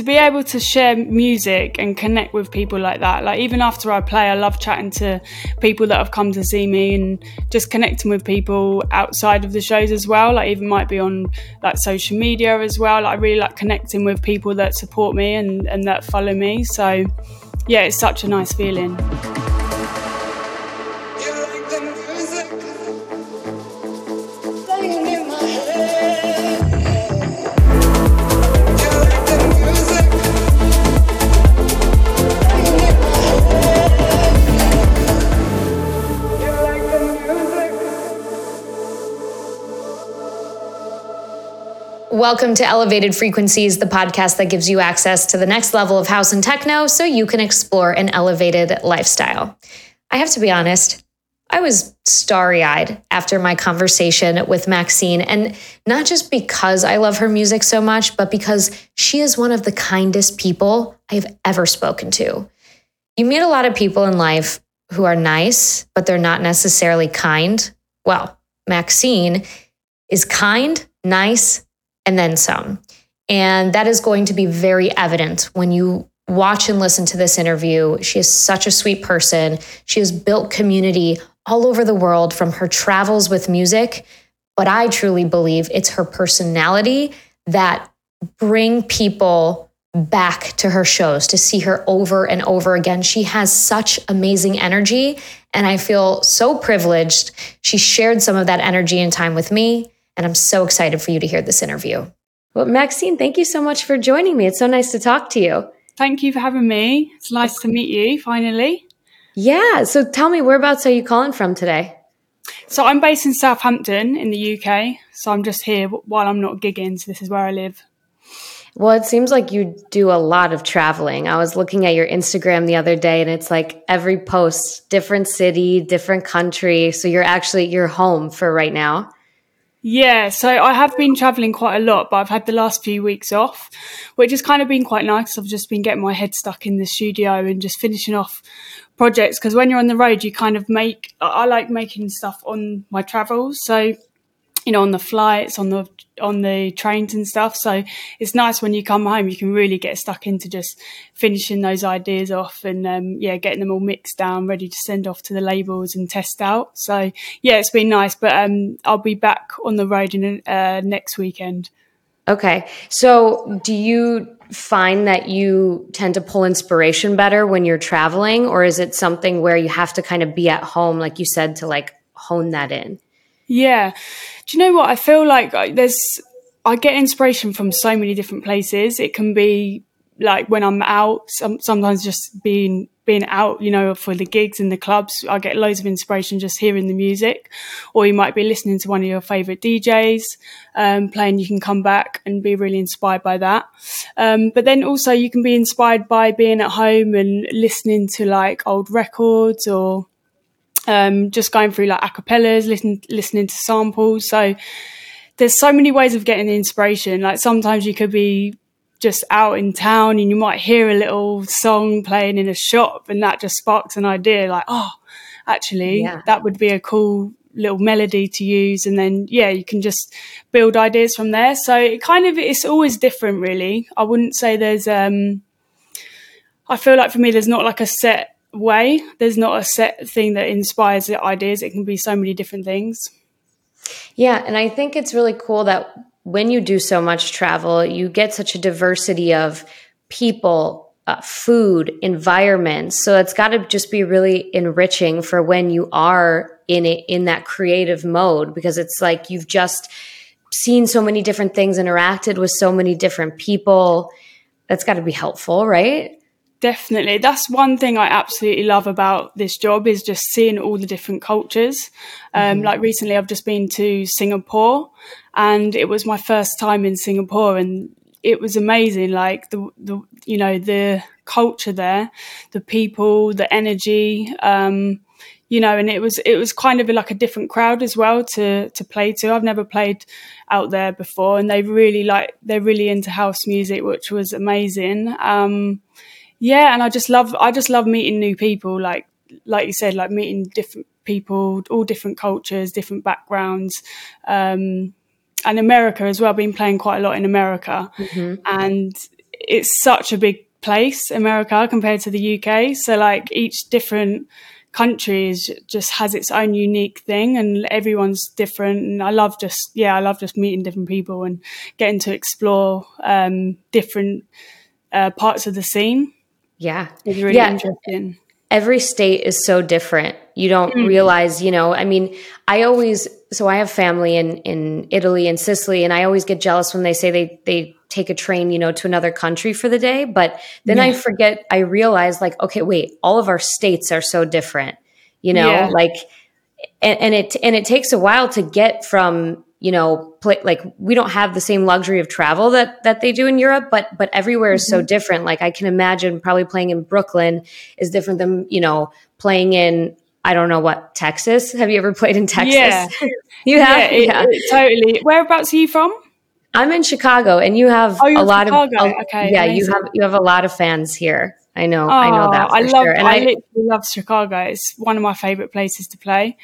to be able to share music and connect with people like that. Like even after I play, I love chatting to people that have come to see me and just connecting with people outside of the shows as well. Like even might be on like social media as well. Like I really like connecting with people that support me and, and that follow me. So yeah, it's such a nice feeling. Welcome to Elevated Frequencies, the podcast that gives you access to the next level of house and techno so you can explore an elevated lifestyle. I have to be honest, I was starry eyed after my conversation with Maxinne, and not just because I love her music so much, but because she is one of the kindest people I've ever spoken to. You meet a lot of people in life who are nice, but they're not necessarily kind. Well, Maxinne is kind, nice, and then some. And that is going to be very evident when you watch and listen to this interview. She is such a sweet person. She has built community all over the world from her travels with music. But I truly believe it's her personality that bring people back to her shows to see her over and over again. She has such amazing energy and I feel so privileged. She shared some of that energy and time with me. And I'm so excited for you to hear this interview. Well, Maxinne, thank you so much for joining me. It's so nice to talk to you. Thank you for having me. It's nice to meet you finally. Yeah. So tell me, whereabouts are you calling from today? So I'm based in Southampton in the UK. So I'm just here while I'm not gigging. So this is where I live. Well, it seems like you do a lot of traveling. I was looking at your Instagram the other day and it's like every post, different city, different country. So you're actually, you're home for right now. Yeah, so I have been traveling quite a lot, but I've had the last few weeks off, which has kind of been quite nice. I've just been getting my head stuck in the studio and just finishing off projects because when you're on the road, you kind of make, I like making stuff on my travels. So you know, on the flights, on the on the trains and stuff. So it's nice when you come home, you can really get stuck into just finishing those ideas off and um, yeah, getting them all mixed down, ready to send off to the labels and test out. So yeah, it's been nice. But um, I'll be back on the road in uh, next weekend. Okay, so do you find that you tend to pull inspiration better when you're traveling, or is it something where you have to kind of be at home, like you said, to like hone that in? Yeah. Do you know what? I feel like uh, there's, I get inspiration from so many different places. It can be like when I'm out, some, sometimes just being being out, you know, for the gigs and the clubs, I get loads of inspiration just hearing the music. Or you might be listening to one of your favorite DJs um, playing. You can come back and be really inspired by that. Um, but then also you can be inspired by being at home and listening to like old records or um, just going through like acapellas, listen, listening to samples. So there's so many ways of getting the inspiration. Like sometimes you could be just out in town and you might hear a little song playing in a shop and that just sparks an idea like, oh, actually, yeah. that would be a cool little melody to use. And then, yeah, you can just build ideas from there. So it kind of, it's always different, really. I wouldn't say there's, um, I feel like for me, there's not like a set way. There's not a set thing that inspires the ideas. It can be so many different things. Yeah, and I think it's really cool that when you do so much travel, you get such a diversity of people, uh, food, environments. So it's got to just be really enriching for when you are in it in that creative mode because it's like you've just seen so many different things, interacted with so many different people. That's got to be helpful, right? Definitely. That's one thing I absolutely love about this job is just seeing all the different cultures. Um, mm-hmm. Like recently, I've just been to Singapore and it was my first time in Singapore and it was amazing. Like the, the you know, the culture there, the people, the energy, um, you know, and it was, it was kind of like a different crowd as well to, to play to. I've never played out there before and they really like, they're really into house music, which was amazing. Um, yeah, and I just love I just love meeting new people. Like like you said, like meeting different people, all different cultures, different backgrounds. Um, and America as well. I've been playing quite a lot in America, mm-hmm. and it's such a big place, America, compared to the UK. So like each different country is just has its own unique thing and everyone's different and i love just yeah i love just meeting different people and getting to explore um, different uh, parts of the scene yeah it's really yeah. interesting every state is so different you don't mm. realize you know i mean i always so i have family in in italy and sicily and i always get jealous when they say they they take a train, you know, to another country for the day. But then yeah. I forget, I realize like, okay, wait, all of our states are so different, you know, yeah. like, and, and, it, and it takes a while to get from, you know, play, like we don't have the same luxury of travel that, that they do in Europe, but, but everywhere is mm-hmm. so different. Like I can imagine probably playing in Brooklyn is different than, you know, playing in, I don't know what, Texas. Have you ever played in Texas? Yeah. you have? Yeah, it, yeah. It, totally. Whereabouts are you from? I'm in Chicago, and you have oh, a lot Chicago. of okay, yeah. amazing. You have you have a lot of fans here. I know. Oh, I know that. I love. sure. And I, I literally love Chicago. It's one of my favorite places to play.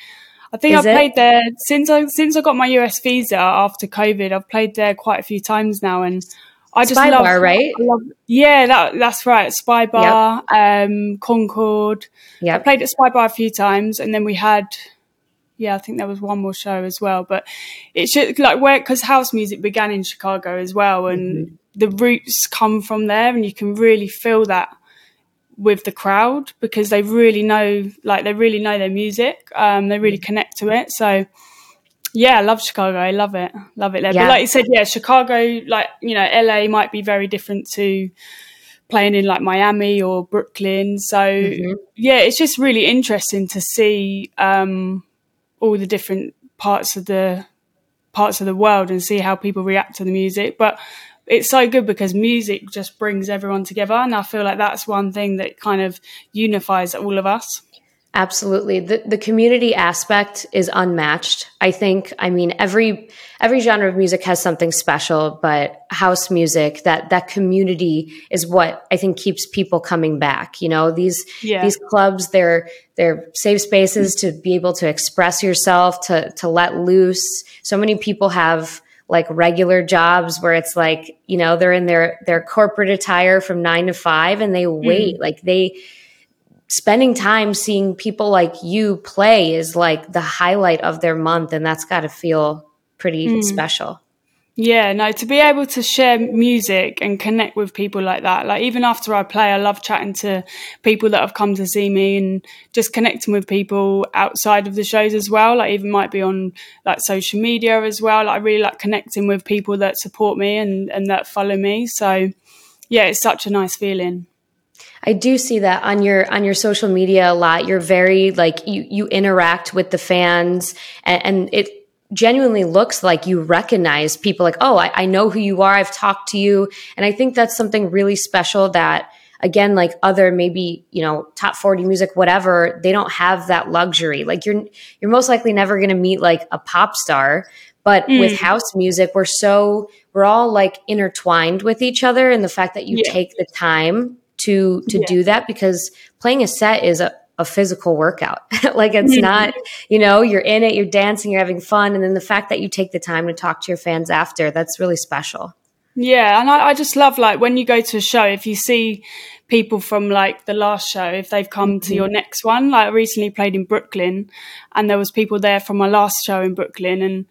I think Is I've it? played there since I since I got my US visa after COVID. I've played there quite a few times now, and I just Spy love. Bar, right? Love, yeah, that, that's right. Spy Bar, yep. um, Concord. Yeah, I played at Spy Bar a few times, and then we had yeah, I think there was one more show as well. But it should like where because house music began in Chicago as well, and mm-hmm. the roots come from there, and you can really feel that with the crowd because they really know, like they really know their music. Um, they really connect to it. So yeah, I love Chicago. I love it, love it there. Yeah. But like you said, yeah, Chicago, like you know, LA might be very different to playing in like Miami or Brooklyn. So mm-hmm. yeah, it's just really interesting to see. Um, all the different parts of the parts of the world and see how people react to the music. But it's so good because music just brings everyone together, and I feel like that's one thing that kind of unifies all of us. Absolutely. The the community aspect is unmatched. I think I mean every every genre of music has something special, but house music, that that community is what I think keeps people coming back. You know, these yeah. these clubs, they're they're safe spaces to be able to express yourself, to to let loose. So many people have like regular jobs where it's like, you know, they're in their their corporate attire from 9 to 5 and they wait. Mm. Like they spending time seeing people like you play is like the highlight of their month and that's got to feel pretty mm. special yeah no to be able to share music and connect with people like that like even after i play i love chatting to people that have come to see me and just connecting with people outside of the shows as well like even might be on like social media as well like i really like connecting with people that support me and and that follow me so yeah it's such a nice feeling I do see that on your on your social media a lot. You're very like you you interact with the fans, and, and it genuinely looks like you recognize people. Like, oh, I, I know who you are. I've talked to you, and I think that's something really special that again like other maybe you know top 40 music whatever they don't have that luxury like you're you're most likely never going to meet like a pop star but mm. with house music we're so we're all like intertwined with each other and the fact that you yeah. take the time to to Yeah. do that because playing a set is a, a physical workout. like it's Mhm. not, you know, you're in it, you're dancing, you're having fun, and then the fact that you take the time to talk to your fans after, that's really special. Yeah, and I, I just love like when you go to a show, if you see people from like the last show, if they've come to your next one, like I recently played in Brooklyn, and there was people there from my last show in Brooklyn, and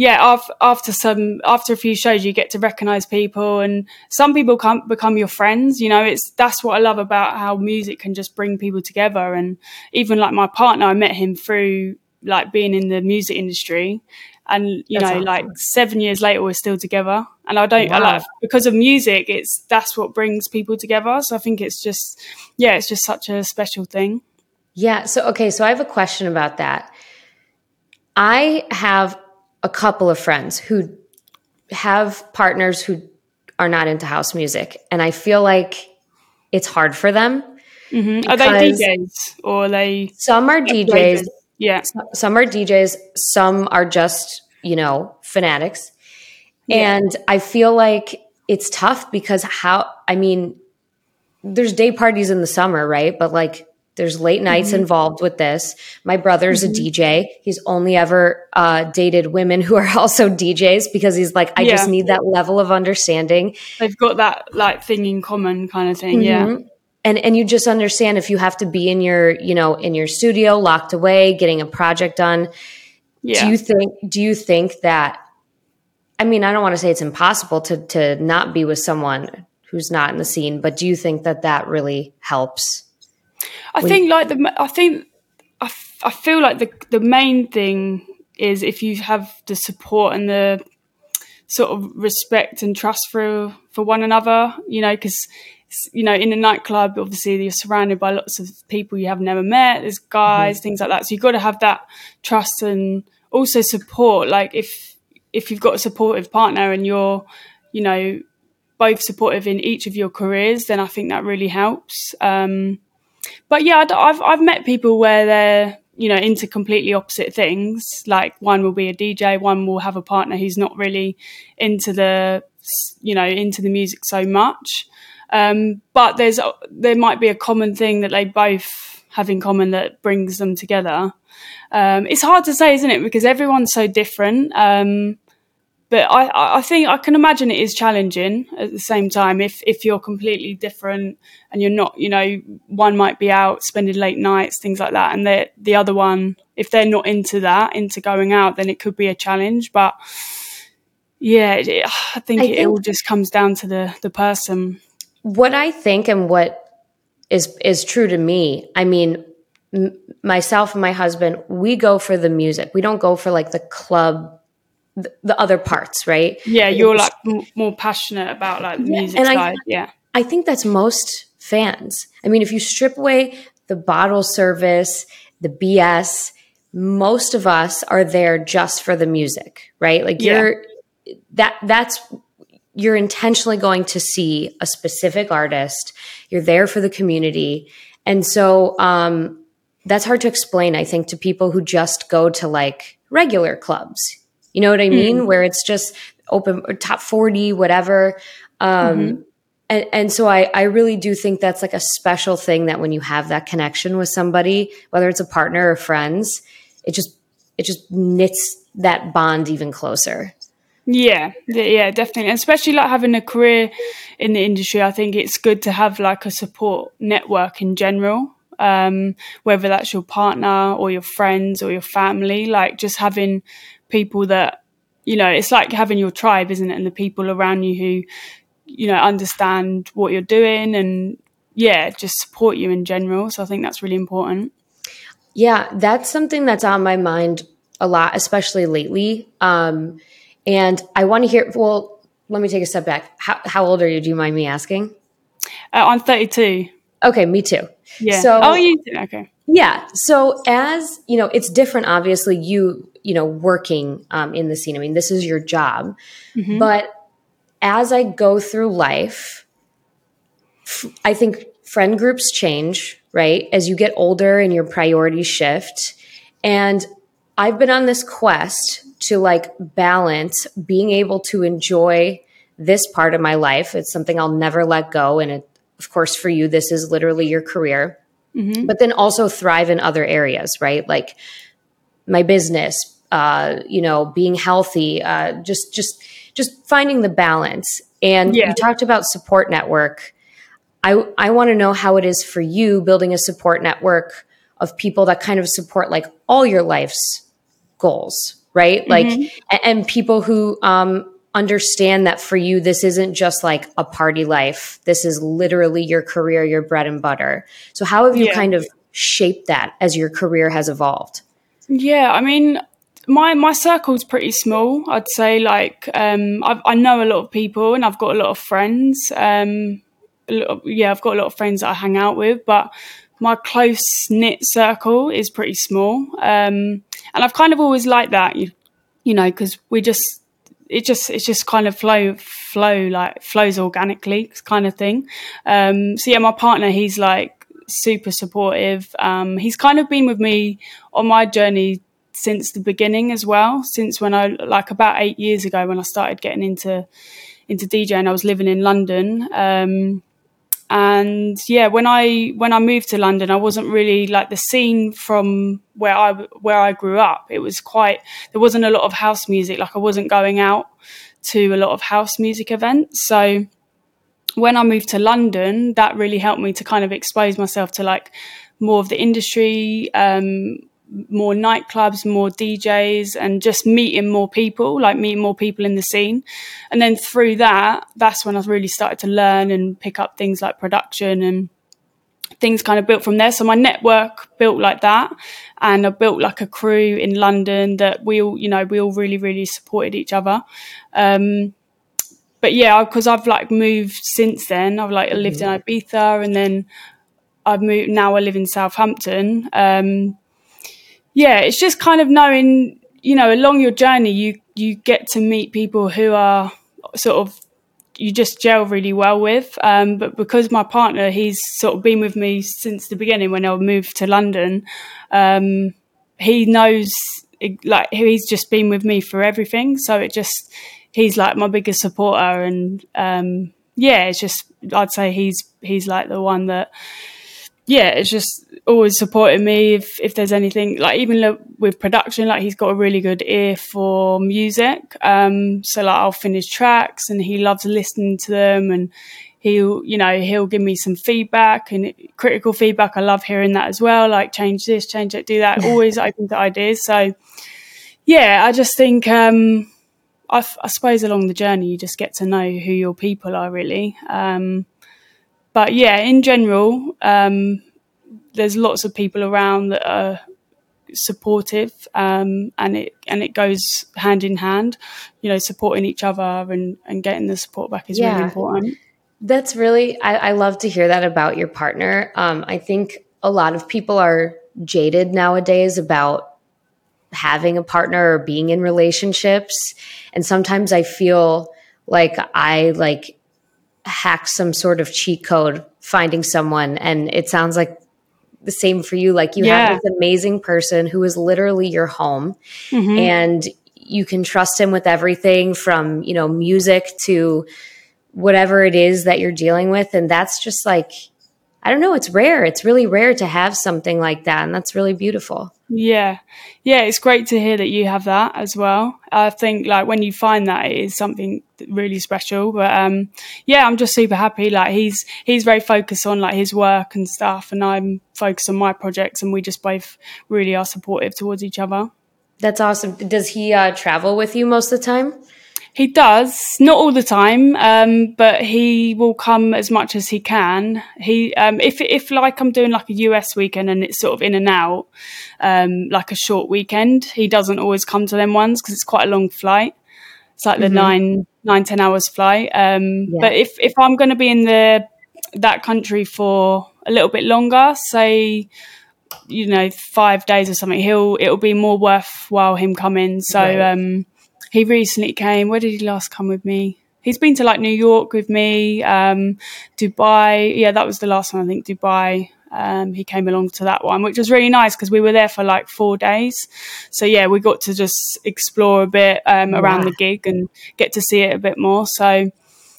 yeah, after, after some after a few shows, you get to recognize people, and some people come become your friends. You know, it's that's what I love about how music can just bring people together, and even like my partner, I met him through like being in the music industry. And you That's know, awesome. like seven years later, we're still together. And I don't I like because of music. It's that's what brings people together. So I think it's just, yeah, it's just such a special thing. Yeah. So, okay. So I have a question about that. I have a couple of friends who have partners who are not into house music. And I feel like it's hard for them. hmm Are they DJs or they? Some are DJs, Yeah, some are DJs, some are just, you know, fanatics. Yeah. And I feel like it's tough because how, I mean, there's day parties in the summer, right? But like, There's late nights mm-hmm. involved with this. My brother's mm-hmm. a DJ. He's only ever uh, dated women who are also DJs because he's like, I yeah. just need that level of understanding. They've got that like thing in common kind of thing. Mm-hmm. Yeah. And and you just understand if you have to be in your, you know, in your studio, locked away, getting a project done. Yeah. Do you think do you think that I mean, I don't want to say it's impossible to to not be with someone who's not in the scene, but do you think that that really helps? I think like the I think I, f- I feel like the the main thing is if you have the support and the sort of respect and trust for for one another, you know, because you know in a nightclub obviously you're surrounded by lots of people you have never met there's guys mm-hmm. things like that. So you've got to have that trust and also support. Like if if you've got a supportive partner and you're you know both supportive in each of your careers then i think that really helps. Um, but yeah, I've I've met people where they're you know into completely opposite things. Like one will be a DJ, one will have a partner who's not really into the you know into the music so much. Um, but there's there might be a common thing that they both have in common that brings them together. Um, it's hard to say, isn't it? Because everyone's so different. Um, but I, I think I can imagine it is challenging at the same time if if you're completely different and you're not, you know, one might be out spending late nights, things like that, and the the other one, if they're not into that, into going out, then it could be a challenge. But yeah, it, I think I it think all just comes down to the the person. What I think and what is is true to me. I mean, m- myself and my husband, we go for the music. We don't go for like the club the, other parts, right? Yeah, you're like m- more passionate about like the yeah, music side. I, yeah, I think that's most fans. I mean, if you strip away the bottle service, the BS, most of us are there just for the music, right? Like yeah. you're that that's you're intentionally going to see a specific artist. You're there for the community. And so um, that's hard to explain, I think, to people who just go to like regular clubs. You know what I mean? Mm. Where it's just open top 40, whatever. Um, mm-hmm. and, and so I, I really do think that's like a special thing that when you have that connection with somebody, whether it's a partner or friends, it just, it just knits that bond even closer. Yeah, yeah, definitely. Especially like having a career in the industry, I think it's good to have like a support network in general. Um, whether that's your partner or your friends or your family, like just having people that you know it's like having your tribe isn't it? And the people around you who you know understand what you're doing and yeah just support you in general. So i think that's really important. Yeah that's something that's on my mind a lot especially lately. Um and i want to hear well let me take a step back. How, how old are you do you mind me asking? Uh, i'm 32 okay me too yeah so oh you too okay yeah so as you know it's different obviously you you know, working um, in the scene. I mean, this is your job. Mm-hmm. But as I go through life, f- I think friend groups change, right? As you get older and your priorities shift. And I've been on this quest to like balance being able to enjoy this part of my life. It's something I'll never let go. And it, of course, for you, this is literally your career. Mm-hmm. But then also thrive in other areas, right? Like my business, uh, you know, being healthy, uh, just just just finding the balance. And yeah. you talked about support network. I I want to know how it is for you building a support network of people that kind of support like all your life's goals, right? Mm-hmm. Like and, and, people who um, understand that for you this isn't just like a party life. This is literally your career, your bread and butter. So how have you yeah. kind of shaped that as your career has evolved? Yeah, I mean, my my circle's pretty small. I'd say like um, i know a lot of people and I've got a lot of friends. Um, of, yeah, I've got a lot of friends that I hang out with, but my close knit circle is pretty small. Um, and I've kind of always liked that, you, you know, because we just it just it's just kind of flow flow like flows organically kind of thing. Um, so yeah, my partner he's like super supportive. Um, he's kind of been with me on my journey since the beginning as well. Since when I like about eight years ago when I started getting into into dj and I was living in London. Um, and yeah, when I when I moved to London, I wasn't really like the scene from where I where I grew up. It was quite there wasn't a lot of house music. Like I wasn't going out to a lot of house music events. So when I moved to London, that really helped me to kind of expose myself to like more of the industry, um, more nightclubs, more DJs, and just meeting more people, like meeting more people in the scene. And then through that, that's when I really started to learn and pick up things like production and things kind of built from there. So my network built like that. And I built like a crew in London that we all, you know, we all really, really supported each other. Um, but yeah, because I've like moved since then. I've like lived in Ibiza and then I've moved, now I live in Southampton. Um, yeah, it's just kind of knowing, you know, along your journey, you you get to meet people who are sort of you just gel really well with. Um, but because my partner, he's sort of been with me since the beginning when I moved to London. Um, he knows like he's just been with me for everything. So it just he's like my biggest supporter, and um, yeah, it's just I'd say he's he's like the one that yeah, it's just always supporting me if if there's anything like even with production, like he's got a really good ear for music. Um, so like I'll finish tracks and he loves listening to them and he'll you know he'll give me some feedback and critical feedback. I love hearing that as well. Like change this, change it, do that. Always open to ideas. So yeah, I just think. Um, I, I suppose along the journey you just get to know who your people are really. Um, but yeah, in general, um, there's lots of people around that are supportive, um, and it and it goes hand in hand. You know, supporting each other and and getting the support back is yeah. really important. That's really I, I, love to hear that about your partner. Um, I think a lot of people are jaded nowadays about having a partner or being in relationships, and sometimes I feel like I like hack some sort of cheat code finding someone and it sounds like the same for you like you yeah. have this amazing person who is literally your home mm-hmm. and you can trust him with everything from you know music to whatever it is that you're dealing with and that's just like I don't know, it's rare. It's really rare to have something like that. And that's really beautiful. Yeah. Yeah. It's great to hear that you have that as well. I think like when you find that it is something really special. But um, yeah, I'm just super happy. Like he's, he's very focused on like his work and stuff. And I'm focused on my projects and we just both really are supportive towards each other. That's awesome. Does he uh, travel with you most of the time? He does, not all the time, um, but he will come as much as he can. He, um, if if like I'm doing like a US weekend and it's sort of in and out, um, like a short weekend, he doesn't always come to them ones because it's quite a long flight. It's like the mm-hmm. nine nine ten hours flight. Um, yeah. But if if I'm going to be in the that country for a little bit longer, say you know five days or something, he'll it'll be more worthwhile him coming. So. Um, he recently came. Where did he last come with me? He's been to like New York with me, um, Dubai. Yeah, that was the last one. I think Dubai. Um, he came along to that one, which was really nice because we were there for like four days. So yeah, we got to just explore a bit um, around the gig and get to see it a bit more. So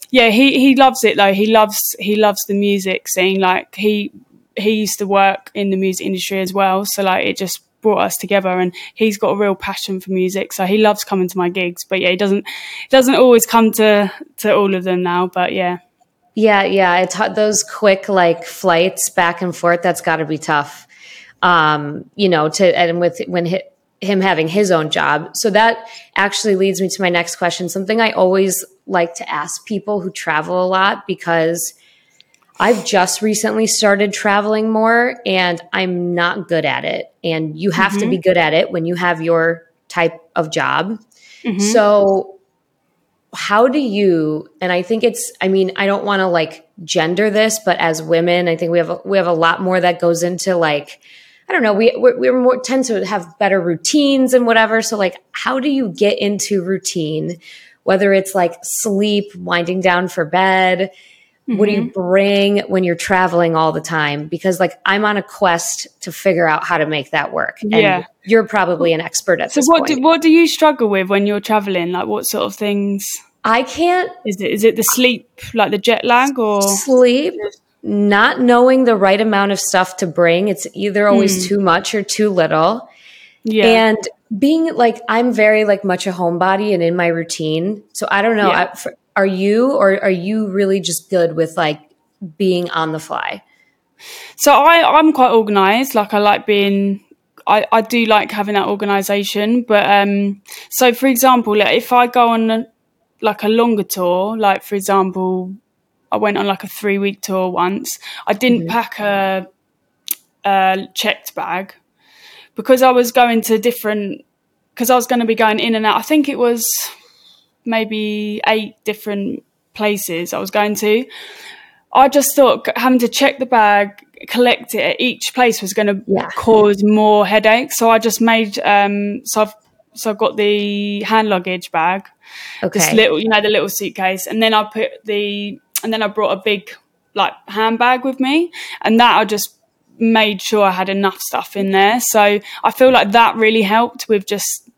yeah, he he loves it though. He loves he loves the music scene. Like he he used to work in the music industry as well. So like it just brought us together and he's got a real passion for music so he loves coming to my gigs. But yeah he doesn't he doesn't always come to to all of them now but yeah. Yeah yeah it's those quick like flights back and forth that's got to be tough. Um you know to and with when him having his own job so that actually leads me to my next question something i always like to ask people who travel a lot because I've just recently started traveling more and I'm not good at it. And you have mm-hmm. to be mm-hmm. good at it when you have your type of job. Mm-hmm. So, how do you and i think it's i mean i don't want to like gender this but as women i think we have a, we have a lot more that goes into like i don't know we we're more tend to have better routines and whatever so like how do you get into routine whether it's like sleep winding down for bed Mm-hmm. What do you mm-hmm. bring when you're traveling all the time? Because like I'm on a quest to figure out how to make that work. And yeah. you're probably an expert at so this what point. Do, what do you struggle with when you're traveling? Like what sort of things? I can't. Is it is it the sleep, like the jet lag, or sleep? not knowing the right amount of stuff to bring. It's either always mm. too much or too little. Yeah. And being like, I'm very like much a homebody and in my routine. So I don't know. Yeah. I, for, are you, or are you really just good with like being on the fly? So I, I'm quite organized. Like I like being I, I do like having that organization but um so for example like if i go on a, like a longer tour like for example i went on like a three week tour once i didn't mm-hmm. pack a, a checked bag because i was going to different because i was going to be going in and out i think it was maybe eight different places i was going to i just thought having to check the bag collect it at each place was going to yeah. cause more headaches. So I just made um, so I've so I've got the hand luggage bag, okay. this little you know the little suitcase, and then I put the and then I brought a big like handbag with me, and that I just made sure I had enough stuff in there. So I feel like that really helped with just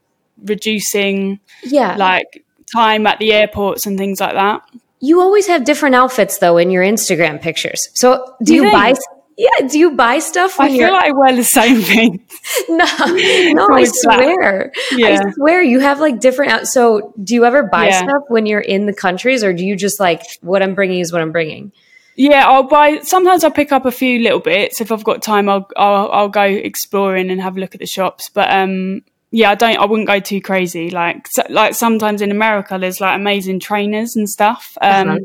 reducing yeah like time at the airports and things like that. You always have different outfits though in your Instagram pictures. So do, do you, you buy yeah, do you buy stuff? I feel like I wear the same thing. no, no, I swear. Yeah. I swear you have like different. Out- so, do you ever buy yeah. stuff when you're in the countries, or do you just like what I'm bringing is what I'm bringing? Yeah, I'll buy. Sometimes I'll pick up a few little bits if I've got time. I'll I'll, I'll go exploring and have a look at the shops. But um, yeah, I don't. I wouldn't go too crazy. Like so, like sometimes in America, there's like amazing trainers and stuff. Um, uh-huh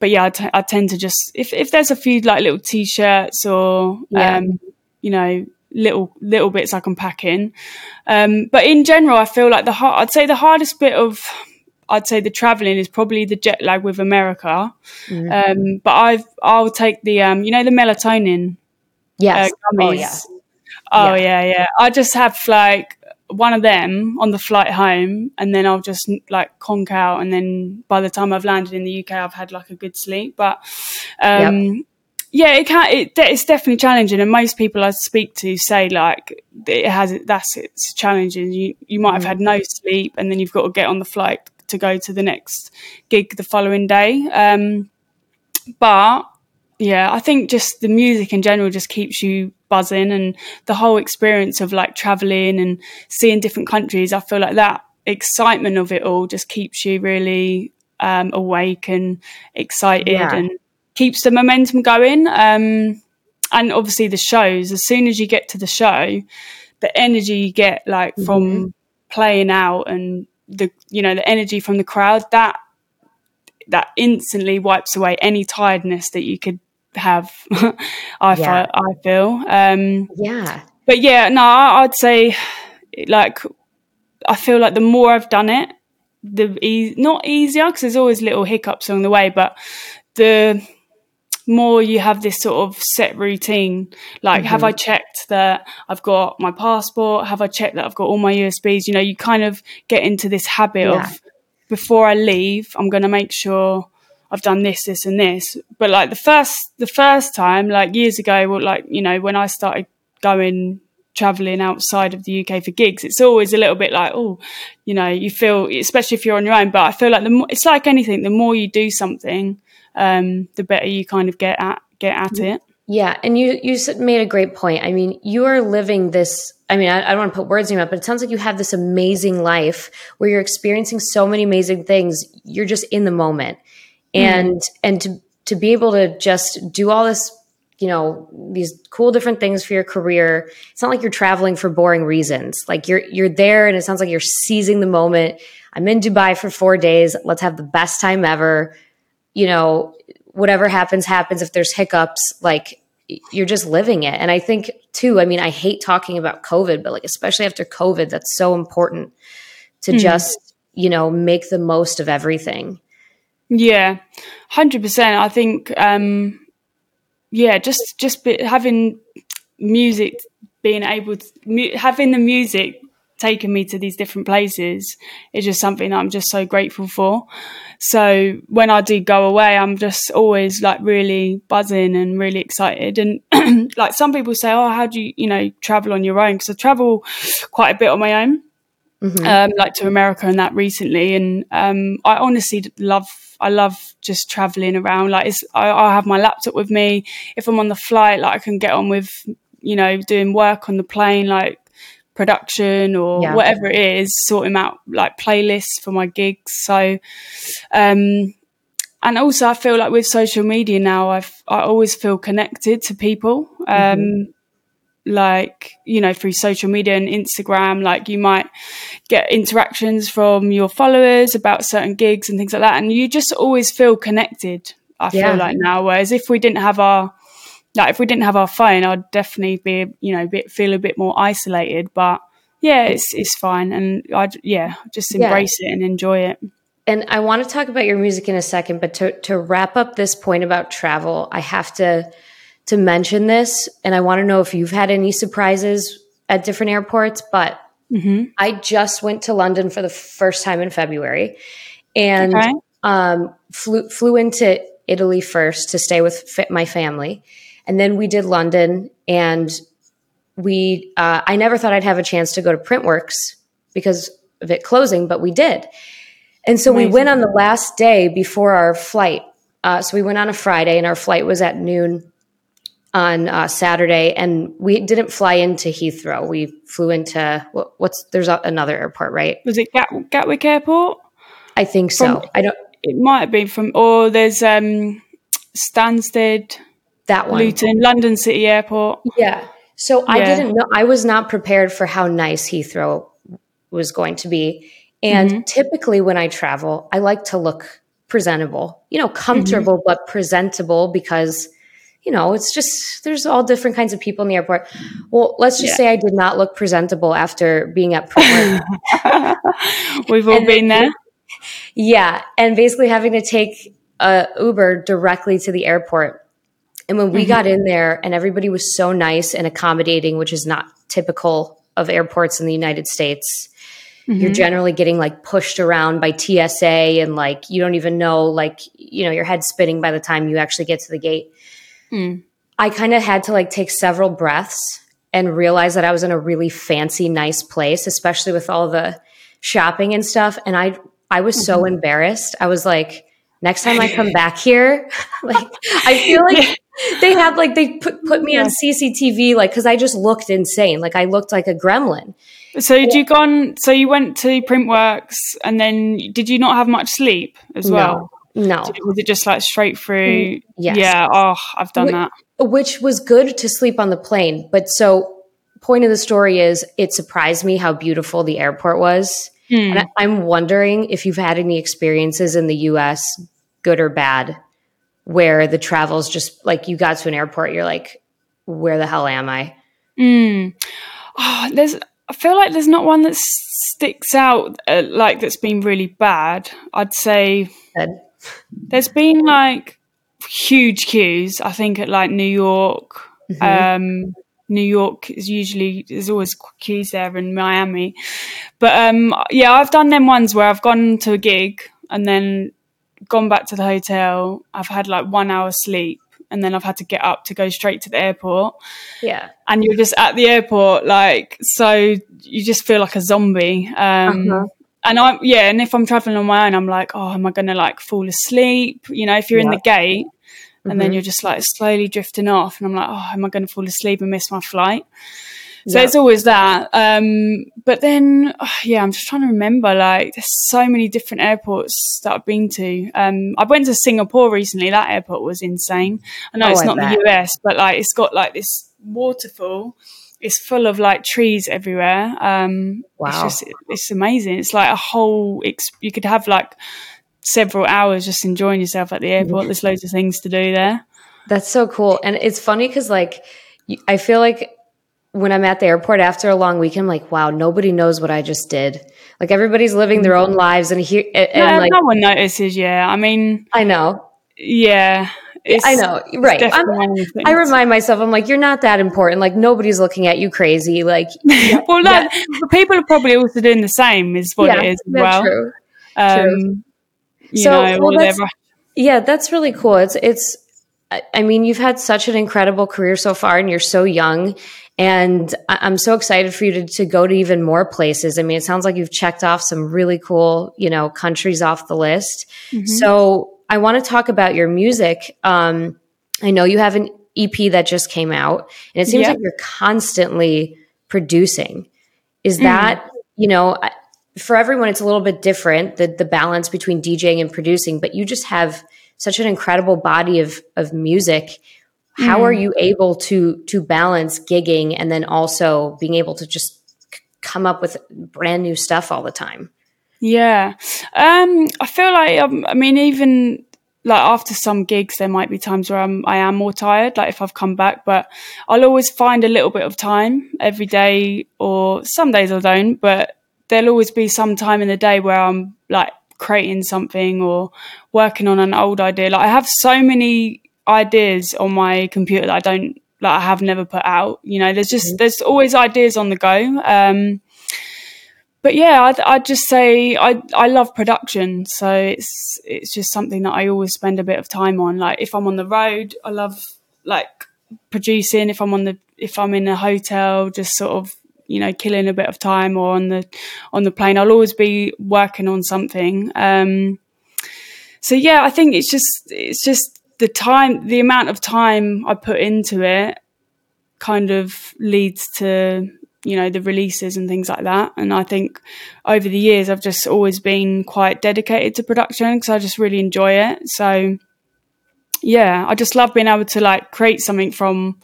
but yeah, I, t- I tend to just if if there's a few like little t-shirts or yeah. um, you know little little bits I can pack in. Um, but in general, I feel like the hard, I'd say the hardest bit of I'd say the traveling is probably the jet lag with America. Mm-hmm. Um, but I've I'll take the um, you know the melatonin. Yes. Uh, oh yeah. Oh yeah. yeah, yeah. I just have like one of them on the flight home and then I'll just like conk out and then by the time I've landed in the UK I've had like a good sleep. But um, yep. yeah it can it, it's definitely challenging and most people I speak to say like it has that's it's challenging. You you might have had no sleep and then you've got to get on the flight to go to the next gig the following day. Um, but yeah, I think just the music in general just keeps you buzzing and the whole experience of like traveling and seeing different countries. I feel like that excitement of it all just keeps you really um, awake and excited yeah. and keeps the momentum going. Um, and obviously the shows, as soon as you get to the show, the energy you get like mm-hmm. from playing out and the you know the energy from the crowd that that instantly wipes away any tiredness that you could have. I yeah. feel, I feel. Um, yeah. But yeah, no, I'd say like I feel like the more I've done it, the e- not easier because there's always little hiccups along the way, but the more you have this sort of set routine like mm-hmm. have i checked that i've got my passport have i checked that i've got all my usbs you know you kind of get into this habit yeah. of before i leave i'm going to make sure I've done this, this, and this. But like the first, the first time, like years ago, well, like you know, when I started going traveling outside of the UK for gigs, it's always a little bit like, oh, you know, you feel, especially if you're on your own. But I feel like the more, it's like anything, the more you do something, um, the better you kind of get at get at it. Yeah, and you you made a great point. I mean, you are living this. I mean, I, I don't want to put words in your mouth, but it sounds like you have this amazing life where you're experiencing so many amazing things. You're just in the moment Mm-hmm. And mm. and to to be able to just do all this you know these cool different things for your career it's not like you're traveling for boring reasons. Like you're you're there and it sounds like you're seizing the moment. I'm in dubai for 4 days. Let's have the best time ever. You know whatever happens happens. If there's hiccups like you're just living it. And i think too i mean i hate talking about covid but like especially after covid that's so important to mm. just you know make the most of everything yeah, hundred percent. I think, um, yeah, just just be, having music, being able to mu- having the music taking me to these different places is just something that I'm just so grateful for. So when I do go away, I'm just always like really buzzing and really excited. And like some people say, "Oh, how do you, you know, travel on your own?" Because I travel quite a bit on my own. Mm-hmm. Um, like to America and that recently, and um, I honestly love I love just traveling around. Like, it's, I, I have my laptop with me. If I'm on the flight, like I can get on with, you know, doing work on the plane, like production or Yeah. whatever it is, sorting out like playlists for my gigs. So, um, and also I feel like with social media now, I've I always feel connected to people. Um, like you know through social media and Instagram, like you might get interactions from your followers about certain gigs and things like that, and you just always feel connected. I Yeah. feel like now, whereas if we didn't have our like if we didn't have our phone, I'd definitely be you know bit, feel a bit more isolated. But yeah, it's it's fine, and I yeah just Yeah. embrace it and enjoy it. And I want to talk about your music in a second, but to, to wrap up this point about travel, I have to to mention this, and I want to know if you've had any surprises at different airports. But I just went to London for the first time in February, and Okay. um, flew flew into Italy first to stay with my family, and then we did London, and we uh, I never thought I'd have a chance to go to Printworks because of it closing, but we did. And so we went on the last day before our flight. Uh, so we went on a Friday, and our flight was at noon on uh, Saturday, and we didn't fly into Heathrow. We flew into what, what's there's a, another airport, right? Was it Gat- Gatwick Airport? I think so. I don't It might have been from, or there's um, Stansted, that one. Luton, London City Airport. Yeah. So I didn't know. I was not prepared for how nice Heathrow was going to be. And Mm-hmm. typically, when I travel, I like to look presentable. You know, comfortable Mm-hmm. but presentable because you know it's just there's all different kinds of people in the airport. Well, let's just Yeah. say I did not look presentable after being at. We've all And been there. Yeah, and basically having to take a Uber directly to the airport. And when we mm-hmm. got in there and everybody was so nice and accommodating, which is not typical of airports in the United States. You're mm-hmm. generally getting like pushed around by TSA and like you don't even know like you know your head spinning by the time you actually get to the gate. I kind of had to like take several breaths and realize that I was in a really fancy nice place, especially with all the shopping and stuff and I I was so mm-hmm. embarrassed. I was like next time I come back here, like I feel like they had like they put put me on CCTV like cuz I just looked insane. Like I looked like a gremlin. So did you gone? So you went to Printworks, and then did you not have much sleep as well? No. Was it just like straight through? Mm, yes. Yeah. Oh, I've done Wait. that. which was good to sleep on the plane. But so, point of the story is, it surprised me how beautiful the airport was. Hmm. And I, I'm wondering if you've had any experiences in the U.S., good or bad, where the travel's just like you got to an airport, you're like, where the hell am I? Hmm. Oh, there's. I feel like there's not one that sticks out uh, like that's been really bad. I'd say Good. There's been like huge queues. I think at like New York. Um, New York is usually there's always queues there in Miami, but um, yeah, I've done them ones where I've gone to a gig and then gone back to the hotel. I've had like one hour sleep and then I've had to get up to go straight to the airport Yeah. and you're just at the airport like so you just feel like a zombie um Uh-huh. And i'm yeah and if i'm traveling on my own i'm like oh am i gonna like fall asleep? You know if you're in the gate and then you're just like slowly drifting off and i'm like oh am i gonna fall asleep and miss my flight? So Yeah. it's always that um but then oh, yeah i'm just trying to remember like there's so many different airports that i've been to. Um i went to singapore recently that airport was insane. I know Oh, it's I not bet. the us but like it's got like this waterfall it's full of like trees everywhere um Wow. it's just it's amazing it's like a whole ex- you could have like several hours just enjoying yourself at the airport there's loads of things to do there That's so cool. And it's funny because, like, I feel like when I'm at the airport after a long weekend, I'm like, wow, nobody knows what I just did. Like, everybody's living their own lives. And here, and, yeah, like, no one notices yeah i mean I know. yeah it's, I know. Right. I'm- definitely one of the I remind myself, I'm like, you're not that important. Like, nobody's looking at you crazy. Like, well, that, but people are probably also doing the same, is what yeah, it is as well. true. Um, you So, know, well, that's- Yeah, that's really cool. It's, it's, I mean, you've had such an incredible career so far, and you're so young. And I'm so excited for you to, to go to even more places. I mean, it sounds like you've checked off some really cool, you know, countries off the list. Mm-hmm. So I want to talk about your music. Um, I know you have an EP that just came out, and it seems yep. like you're constantly producing. Is mm. that, mm. you know, for everyone, it's a little bit different, the, the balance between DJing and producing, but you just have such an incredible body of, of music. How mm. are you able to, to balance gigging and then also being able to just come up with brand new stuff all the time? Yeah. Um, I feel like, um, I mean, even like after some gigs, there might be times where I'm, I am more tired, like if I've come back, but I'll always find a little bit of time every day or some days I don't, but there'll always be some time in the day where I'm like creating something or working on an old idea. Like I have so many ideas on my computer that I don't like I have never put out. You know, there's just mm-hmm. there's always ideas on the go. Um, but yeah, I'd, I'd, just say I I love production, so it's it's just something that I always spend a bit of time on. Like if I'm on the road, I love like producing. If I'm on the if I'm in a hotel, just sort of you know killing a bit of time or on the on the plane i'll always be working on something um, so yeah i think it's just it's just the time the amount of time i put into it kind of leads to you know the releases and things like that. And i think over the years i've just always been quite dedicated to production because i just really enjoy it. So yeah i just love being able to like create something from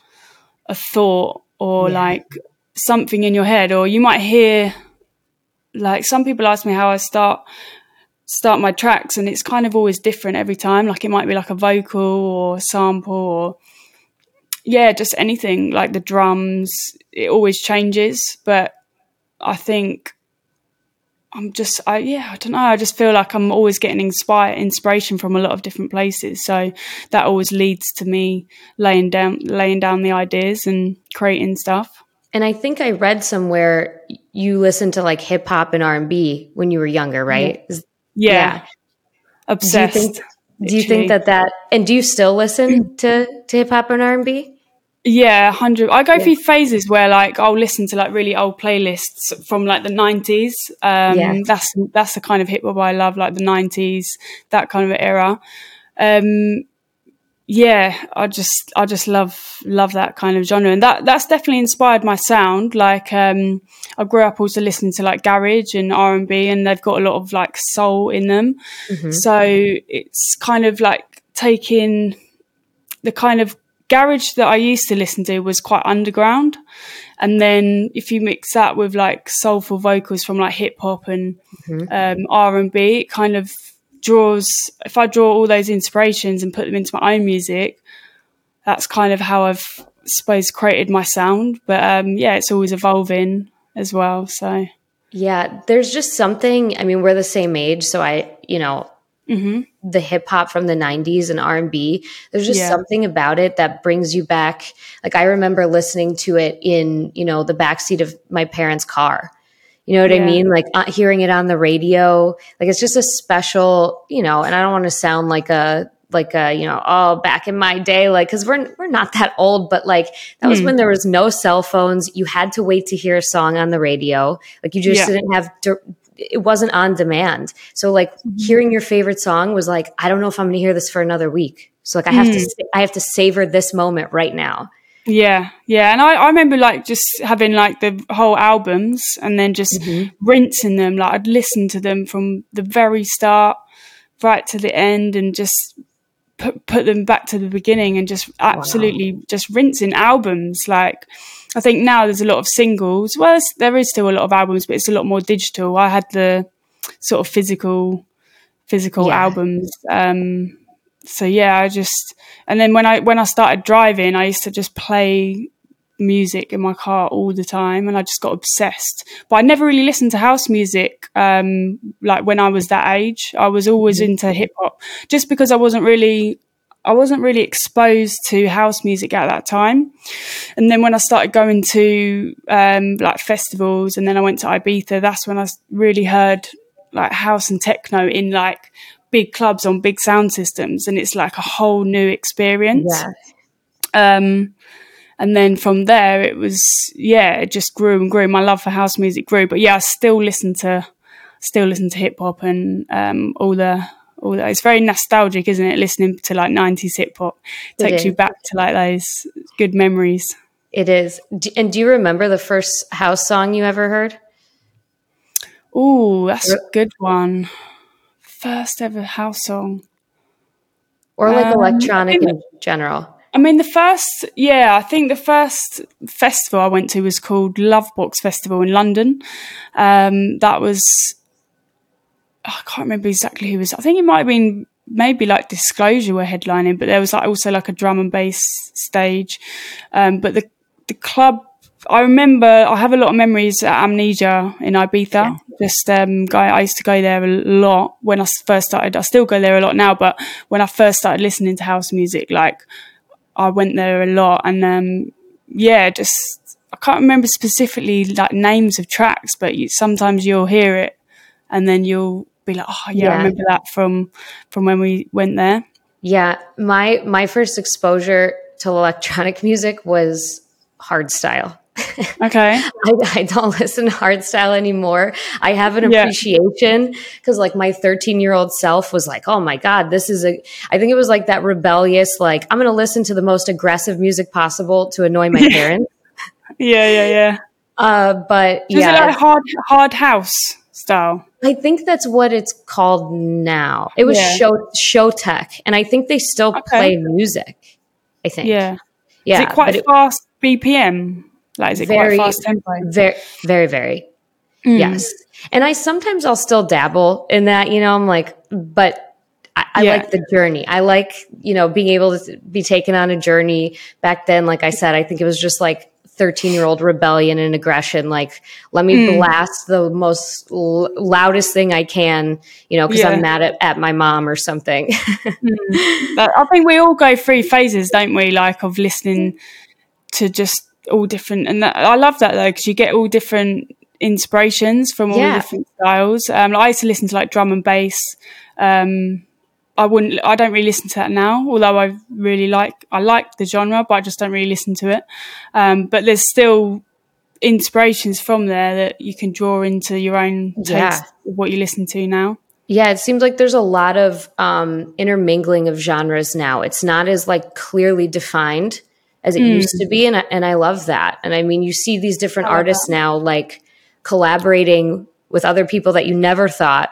a thought or yeah. like something in your head. Or you might hear like some people ask me how I start start my tracks and it's kind of always different every time. Like it might be like a vocal or sample or yeah just anything like the drums it always changes but I think I'm just I yeah I don't know I just feel like I'm always getting inspired inspiration from a lot of different places so that always leads to me laying down laying down the ideas and creating stuff and I think I read somewhere you listened to like hip hop and R and B when you were younger, right? Yeah, yeah. obsessed. Do you, think, do you think that that and do you still listen to to hip hop and R and B? Yeah, hundred. I go yeah. through phases where like I'll listen to like really old playlists from like the nineties. Um, yeah. That's that's the kind of hip hop I love, like the nineties, that kind of era. Um, yeah, I just I just love love that kind of genre, and that that's definitely inspired my sound. Like um, I grew up also listening to like garage and R and B, and they've got a lot of like soul in them. Mm-hmm. So it's kind of like taking the kind of garage that I used to listen to was quite underground, and then if you mix that with like soulful vocals from like hip hop and mm-hmm. um, R and B, it kind of draws if I draw all those inspirations and put them into my own music, that's kind of how I've I suppose created my sound. But um, yeah, it's always evolving as well. So yeah, there's just something. I mean, we're the same age, so I, you know, mm-hmm. the hip hop from the '90s and R and B. There's just yeah. something about it that brings you back. Like I remember listening to it in, you know, the backseat of my parents' car you know what yeah. I mean? Like uh, hearing it on the radio, like it's just a special, you know, and I don't want to sound like a like a, you know, oh, back in my day like cuz we're we're not that old, but like that was mm. when there was no cell phones. You had to wait to hear a song on the radio. Like you just yeah. didn't have it wasn't on demand. So like mm-hmm. hearing your favorite song was like I don't know if I'm going to hear this for another week. So like I have mm. to I have to savor this moment right now. Yeah, yeah, and I, I remember like just having like the whole albums and then just mm-hmm. rinsing them. Like I'd listen to them from the very start right to the end and just put put them back to the beginning and just absolutely wow. just rinsing albums. Like I think now there's a lot of singles. Well, there is still a lot of albums, but it's a lot more digital. I had the sort of physical physical yeah. albums. Um, so yeah, I just and then when I when I started driving, I used to just play music in my car all the time, and I just got obsessed. But I never really listened to house music um, like when I was that age. I was always mm-hmm. into hip hop, just because I wasn't really I wasn't really exposed to house music at that time. And then when I started going to um, like festivals, and then I went to Ibiza, that's when I really heard like house and techno in like big clubs on big sound systems, and it's like a whole new experience. Yeah. Um, and then from there, it was yeah, it just grew and grew. My love for house music grew, but yeah, I still listen to still listen to hip hop and um, all the all that. It's very nostalgic, isn't it? Listening to like '90s hip hop takes you back to like those good memories. It is. And do you remember the first house song you ever heard? Oh, that's a good one. First ever house song. Or like um, electronic in general. I mean, the first, yeah, I think the first festival I went to was called Lovebox Festival in London. Um, that was, I can't remember exactly who was, I think it might have been maybe like Disclosure were headlining, but there was like also like a drum and bass stage. Um, but the, the club I remember I have a lot of memories at Amnesia in Ibiza. Yeah. Just um, guy, I used to go there a lot when I first started. I still go there a lot now, but when I first started listening to house music, like I went there a lot, and um, yeah, just I can't remember specifically like names of tracks, but you, sometimes you'll hear it, and then you'll be like, oh yeah, yeah, I remember that from from when we went there. Yeah, my my first exposure to electronic music was hardstyle. Okay. I, I, don't listen to hardstyle anymore. I have an appreciation because, yeah. like, my 13 year old self was like, oh my God, this is a. I think it was like that rebellious, like, I'm going to listen to the most aggressive music possible to annoy my parents. yeah, yeah, yeah. Uh, but is yeah. it like hard, hard house style? I think that's what it's called now. It was yeah. show Showtek, and I think they still okay. play music. I think. Yeah. Yeah. Is it quite fast it, BPM? Like, is it very, quite fast tempo? Very, very, very. Mm. Yes. And I sometimes I'll still dabble in that, you know, I'm like, but I, I yeah. like the journey. I like, you know, being able to be taken on a journey. Back then, like I said, I think it was just like 13 year old rebellion and aggression. Like, let me mm. blast the most l- loudest thing I can, you know, because yeah. I'm mad at, at my mom or something. mm. But I think we all go through phases, don't we? Like, of listening to just all different, and that, I love that though because you get all different inspirations from all yeah. different styles. Um, like I used to listen to like drum and bass. Um, I wouldn't. I don't really listen to that now, although I really like. I like the genre, but I just don't really listen to it. Um, but there's still inspirations from there that you can draw into your own taste yeah. of what you listen to now. Yeah, it seems like there's a lot of um, intermingling of genres now. It's not as like clearly defined as it mm. used to be. And I, and I love that. And I mean, you see these different artists that. now like collaborating with other people that you never thought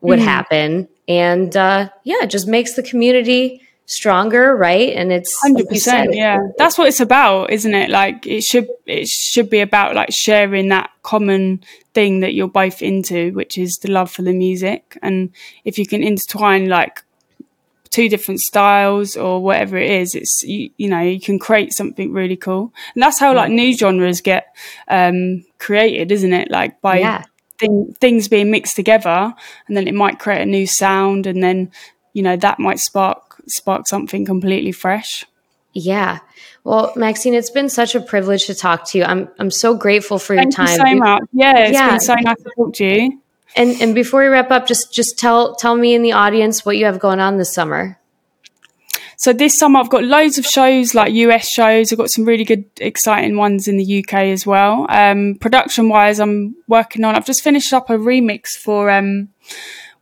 would mm. happen. And uh, yeah, it just makes the community stronger, right? And it's hundred percent, yeah. That's what it's about, isn't it? Like it should it should be about like sharing that common thing that you're both into, which is the love for the music. And if you can intertwine like two different styles or whatever it is it's you, you know you can create something really cool and that's how like new genres get um created isn't it like by yeah. Thing, things being mixed together and then it might create a new sound and then you know that might spark spark something completely fresh yeah well, Maxinne, it's been such a privilege to talk to you. I'm I'm so grateful for Thank your time. You so much. Yeah, it's yeah. been so nice to talk to you. And and before we wrap up, just just tell tell me in the audience what you have going on this summer. So this summer I've got loads of shows like US shows. I've got some really good, exciting ones in the UK as well. Um, production wise, I'm working on. I've just finished up a remix for um,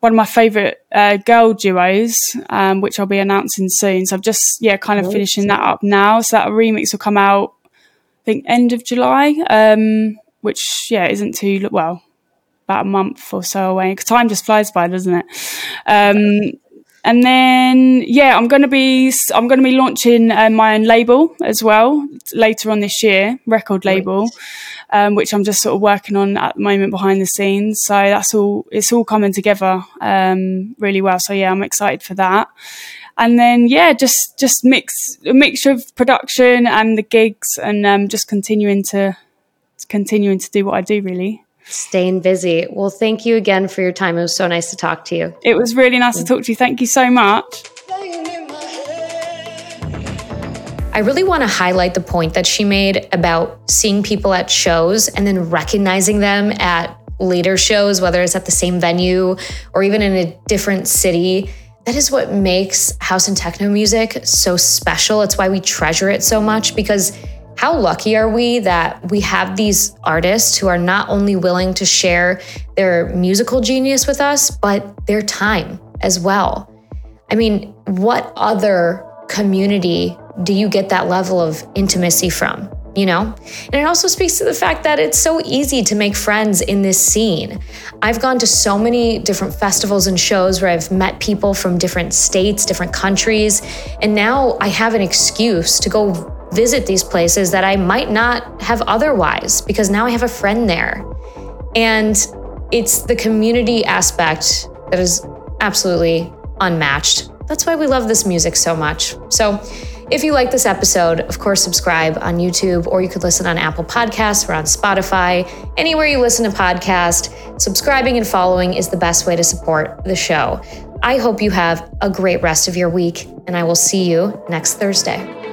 one of my favourite uh, girl duos, um, which I'll be announcing soon. So I'm just yeah, kind of finishing that up now. So that remix will come out, I think, end of July. Um, which yeah, isn't too well about a month or so away. Because time just flies by, doesn't it? Um, and then yeah, I'm gonna be I'm gonna be launching uh, my own label as well later on this year, record label, um, which I'm just sort of working on at the moment behind the scenes. So that's all it's all coming together um, really well. So yeah, I'm excited for that. And then yeah, just just mix a mixture of production and the gigs, and um, just continuing to continuing to do what I do really. Staying busy. Well, thank you again for your time. It was so nice to talk to you. It was really nice to talk to you. Thank you so much. I really want to highlight the point that she made about seeing people at shows and then recognizing them at later shows, whether it's at the same venue or even in a different city. that is what makes house and techno music so special. It's why we treasure it so much because how lucky are we that we have these artists who are not only willing to share their musical genius with us, but their time as well? I mean, what other community do you get that level of intimacy from? You know? And it also speaks to the fact that it's so easy to make friends in this scene. I've gone to so many different festivals and shows where I've met people from different states, different countries, and now I have an excuse to go visit these places that I might not have otherwise because now I have a friend there. And it's the community aspect that is absolutely unmatched. That's why we love this music so much. So, if you like this episode, of course, subscribe on YouTube or you could listen on Apple Podcasts or on Spotify. Anywhere you listen to podcasts, subscribing and following is the best way to support the show. I hope you have a great rest of your week, and I will see you next Thursday.